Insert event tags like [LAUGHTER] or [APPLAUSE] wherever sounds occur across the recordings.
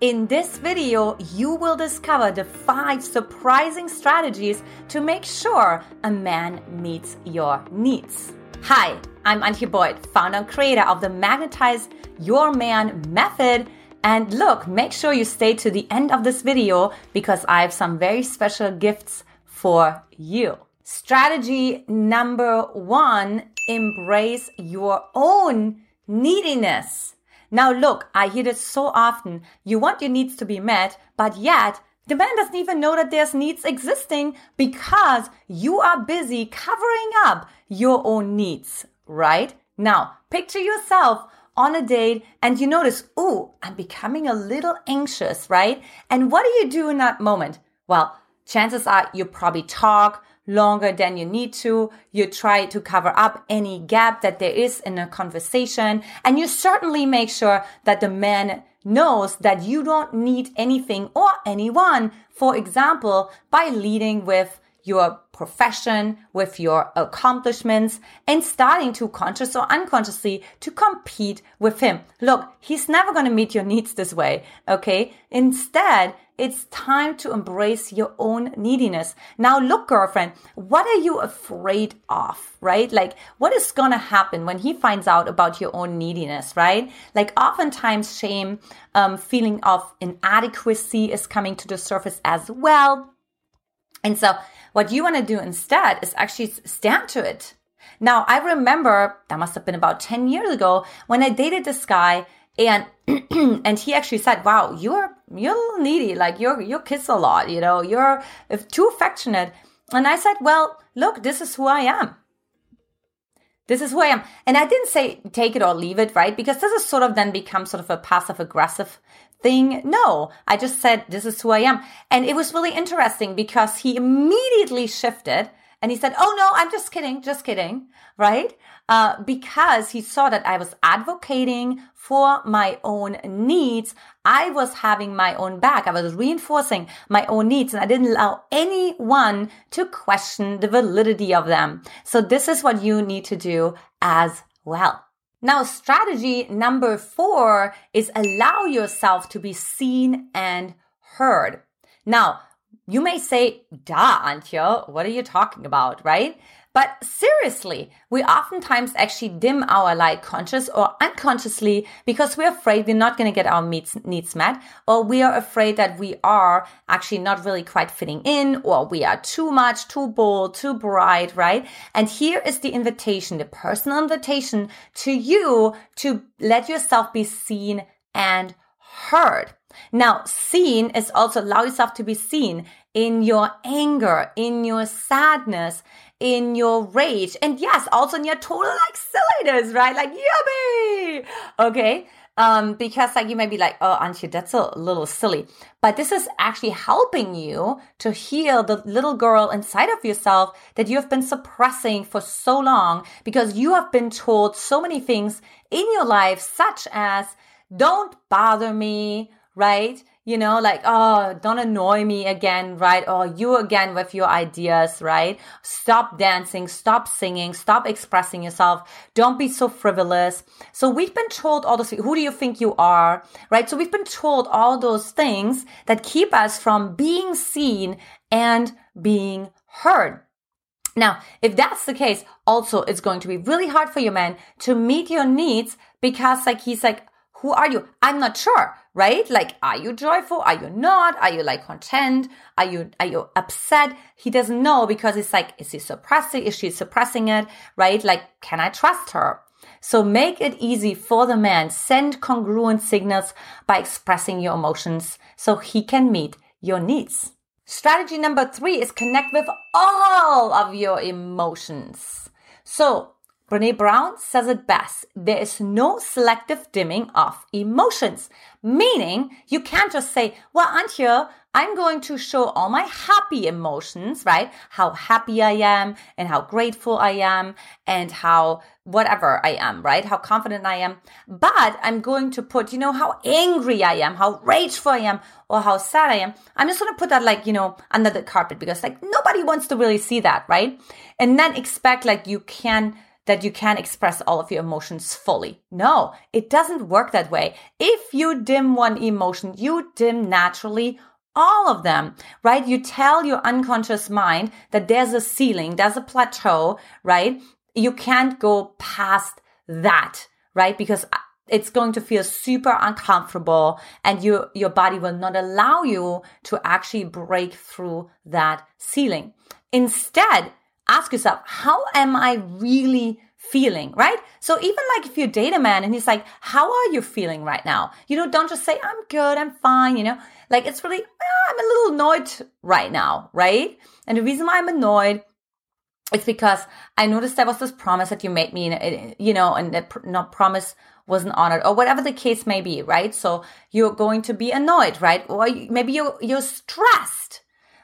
In this video, you will discover the five surprising strategies to make sure a man meets your needs. Hi, I'm Antia Boyd, founder and creator of the Magnetize Your Man method. And look, make sure you stay to the end of this video because I have some very special gifts for you. Strategy number one embrace your own neediness. Now look, I hear this so often. You want your needs to be met, but yet the man doesn't even know that there's needs existing because you are busy covering up your own needs, right? Now, picture yourself on a date and you notice, oh, I'm becoming a little anxious, right? And what do you do in that moment? Well, chances are you probably talk, longer than you need to. You try to cover up any gap that there is in a conversation. And you certainly make sure that the man knows that you don't need anything or anyone. For example, by leading with your profession, with your accomplishments, and starting to conscious or unconsciously to compete with him. Look, he's never going to meet your needs this way. Okay. Instead, it's time to embrace your own neediness. Now, look, girlfriend, what are you afraid of, right? Like, what is going to happen when he finds out about your own neediness, right? Like, oftentimes, shame, um, feeling of inadequacy is coming to the surface as well. And so, what you want to do instead is actually stand to it. Now, I remember that must have been about 10 years ago when I dated this guy and [CLEARS THROAT] and he actually said, "Wow, you're you're a little needy. Like you're you kiss a lot. You know, you're too affectionate." And I said, "Well, look, this is who I am. This is who I am." And I didn't say take it or leave it, right? Because this is sort of then become sort of a passive aggressive thing. No, I just said this is who I am, and it was really interesting because he immediately shifted and he said, Oh no, I'm just kidding, just kidding, right? Uh, because he saw that I was advocating for my own needs. I was having my own back. I was reinforcing my own needs and I didn't allow anyone to question the validity of them. So this is what you need to do as well. Now, strategy number four is allow yourself to be seen and heard. Now, you may say, duh, Antia, what are you talking about, right? But seriously, we oftentimes actually dim our light conscious or unconsciously because we're afraid we're not going to get our needs met, or we are afraid that we are actually not really quite fitting in, or we are too much, too bold, too bright, right? And here is the invitation, the personal invitation to you to let yourself be seen and heard. Now, seen is also allow yourself to be seen in your anger, in your sadness, in your rage, and yes, also in your total like silliness, right? Like yummy. Okay. Um, because like you might be like, oh, Antia, that's a little silly. But this is actually helping you to heal the little girl inside of yourself that you have been suppressing for so long because you have been told so many things in your life, such as, don't bother me, right? You know, like, oh, don't annoy me again, right? Or you again with your ideas, right? Stop dancing, stop singing, stop expressing yourself. Don't be so frivolous. So we've been told all those, who do you think you are, right? So we've been told all those things that keep us from being seen and being heard. Now, if that's the case, also it's going to be really hard for your man to meet your needs because like he's like, who are you? I'm not sure, right? Like, are you joyful? Are you not? Are you like content? Are you, are you upset? He doesn't know because it's like, is he suppressing? Is she suppressing it? Right? Like, can I trust her? So make it easy for the man. Send congruent signals by expressing your emotions so he can meet your needs. Strategy number three is connect with all of your emotions. So Brene Brown says it best. There is no selective dimming of emotions. Meaning, you can't just say, well, Antia, I'm going to show all my happy emotions, right? How happy I am and how grateful I am and how whatever I am, right? How confident I am. But I'm going to put, you know, how angry I am, how rageful I am, or how sad I am. I'm just going to put that like, you know, under the carpet because like nobody wants to really see that, right? And then expect like you can that you can express all of your emotions fully. No, it doesn't work that way. If you dim one emotion, you dim naturally all of them, right? You tell your unconscious mind that there's a ceiling, there's a plateau, right? You can't go past that, right? Because uh, it's going to feel super uncomfortable and your your body will not allow you to actually break through that ceiling. Instead, ask yourself, how am I really feeling, right? So even like if you date a man and he's like, how are you feeling right now? You know, don't just say, I'm good, I'm fine, you know, like it's really, ah, I'm a little annoyed right now, right? And the reason why I'm annoyed is because I noticed there was this promise that you made me, eh, you know, and that not promise wasn't honored or whatever the case may be, right? So you're going to be annoyed, right? Or maybe you're, you're stressed,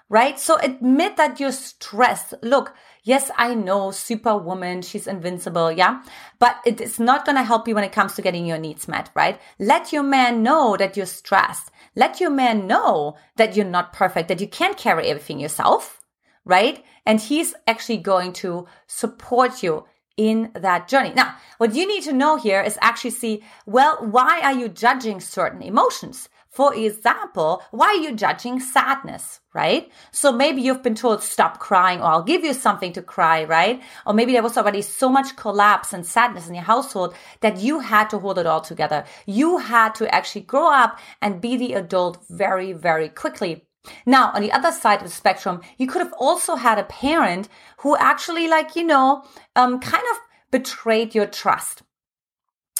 right? So admit that you're stressed. Look, yes, I know superwoman, she's invincible. Yeah. But it is not to help you when it comes to getting your needs met, right? Let your man know that you're stressed. Let your man know that you're not perfect, that you can't carry everything yourself, right? And he's actually going to support you in that journey. Now, what you need to know here is actually see, well, why are you judging certain emotions? For example, why are you judging sadness, right? So maybe you've been told stop crying or I'll give you something to cry, right? Or maybe there was already so much collapse and sadness in your household that you had to hold it all together. You had to actually grow up and be the adult very, very quickly. Now, on the other side of the spectrum, you could have also had a parent who actually, like, you know, um, kind of betrayed your trust.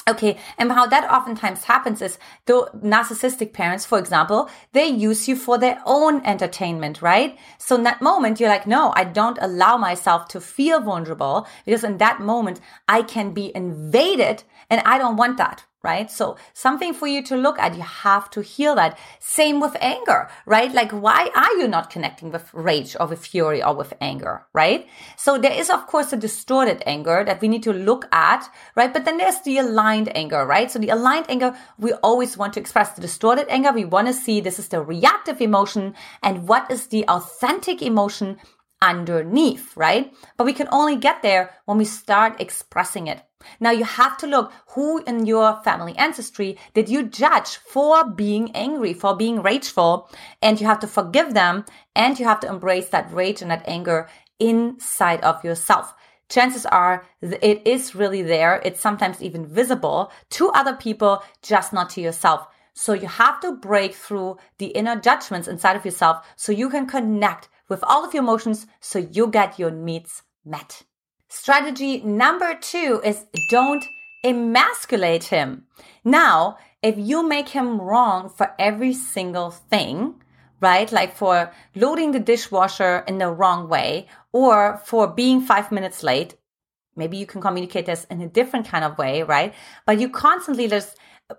Okay, and how that oftentimes happens is the narcissistic parents, for example, they use you for their own entertainment, right? So in that moment, you're like, no, I don't allow myself to feel vulnerable because in that moment, I can be invaded and I don't want that, right? So something for you to look at. You have to heal that. Same with anger, right? Like, why are you not connecting with rage or with fury or with anger, right? So there is, of course, a distorted anger that we need to look at, right? But then there's the aligned anger, right? So the aligned anger, we always want to express the distorted anger. We want to see this is the reactive emotion and what is the authentic emotion underneath, right? But we can only get there when we start expressing it. Now you have to look who in your family ancestry did you judge for being angry, for being rageful, and you have to forgive them and you have to embrace that rage and that anger inside of yourself. Chances are it is really there. It's sometimes even visible to other people, just not to yourself. So you have to break through the inner judgments inside of yourself so you can connect with all of your emotions so you get your needs met. Strategy number two is don't emasculate him. Now, if you make him wrong for every single thing, right? Like for loading the dishwasher in the wrong way or for being five minutes late, maybe you can communicate this in a different kind of way, right? But you constantly just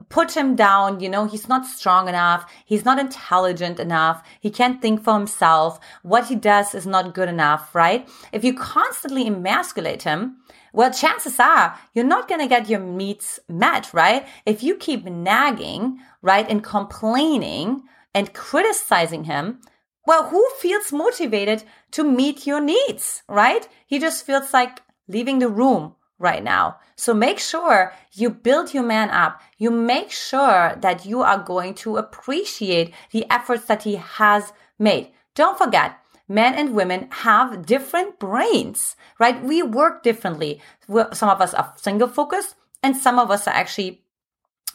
put him down. You know, he's not strong enough. He's not intelligent enough. He can't think for himself. What he does is not good enough, right? If you constantly emasculate him, well, chances are you're not going to get your needs met, right? If you keep nagging, right, and complaining and criticizing him, well, who feels motivated to meet your needs, right? He just feels like leaving the room right now. So make sure you build your man up. You make sure that you are going to appreciate the efforts that he has made. Don't forget, men and women have different brains, right? We work differently. Some of us are single focused and some of us are actually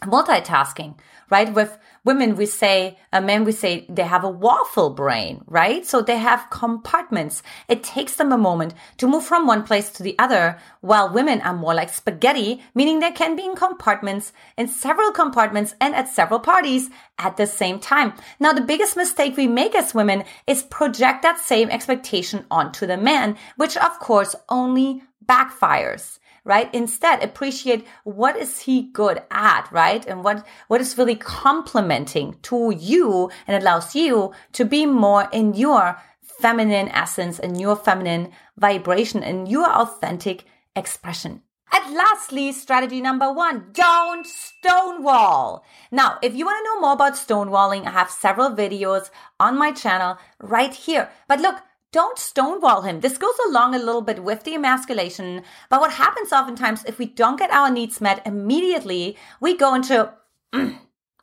multitasking, right? With women, we say, uh, men, we say they have a waffle brain, right? So they have compartments. It takes them a moment to move from one place to the other, while women are more like spaghetti, meaning they can be in compartments, in several compartments and at several parties at the same time. Now, the biggest mistake we make as women is project that same expectation onto the man, which of course only backfires right? Instead, appreciate what is he good at, right? And what, what is really complementing to you and allows you to be more in your feminine essence and your feminine vibration and your authentic expression. And lastly, strategy number one, don't stonewall. Now, if you want to know more about stonewalling, I have several videos on my channel right here. But look, don't stonewall him. This goes along a little bit with the emasculation. But what happens oftentimes if we don't get our needs met immediately, we go into, mm,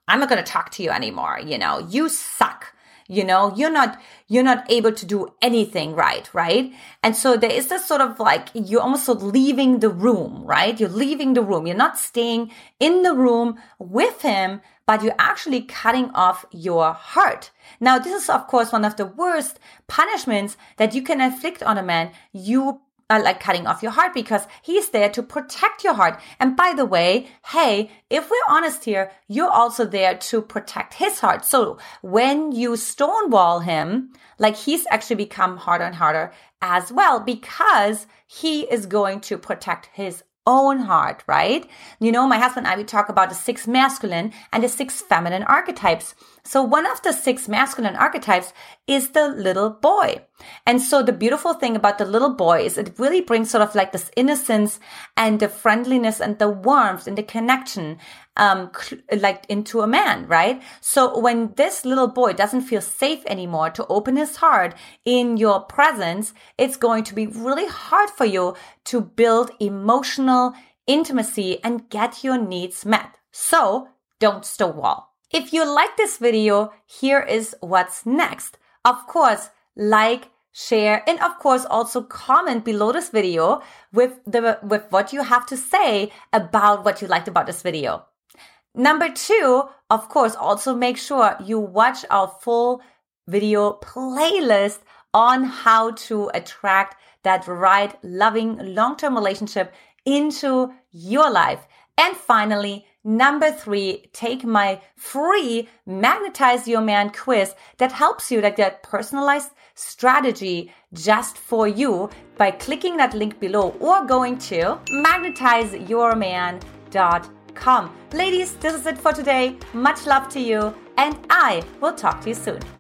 I'm not going to talk to you anymore. You know, you suck you know you're not you're not able to do anything right right? And so there is this sort of like you're almost sort of leaving the room right? You're leaving the room. You're not staying in the room with him but you're actually cutting off your heart. Now this is of course one of the worst punishments that you can inflict on a man. You uh, like cutting off your heart because he's there to protect your heart. And by the way, hey, if we're honest here, you're also there to protect his heart. So when you stonewall him, like he's actually become harder and harder as well because he is going to protect his own heart, right? You know, my husband and I, we talk about the six masculine and the six feminine archetypes. So one of the six masculine archetypes is the little boy. And so the beautiful thing about the little boy is it really brings sort of like this innocence and the friendliness and the warmth and the connection um, like into a man, right? So when this little boy doesn't feel safe anymore to open his heart in your presence, it's going to be really hard for you to build emotional intimacy and get your needs met. So don't stonewall. If you like this video, here is what's next. Of course, like, share, and of course also comment below this video with the, with what you have to say about what you liked about this video. Number two, of course, also make sure you watch our full video playlist on how to attract that right, loving, long-term relationship into your life. And finally, Number three, take my free Magnetize Your Man quiz that helps you to that personalized strategy just for you by clicking that link below or going to magnetizeyourman.com. Ladies, this is it for today. Much love to you, and I will talk to you soon.